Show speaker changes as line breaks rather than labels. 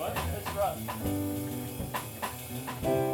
What? It's rough.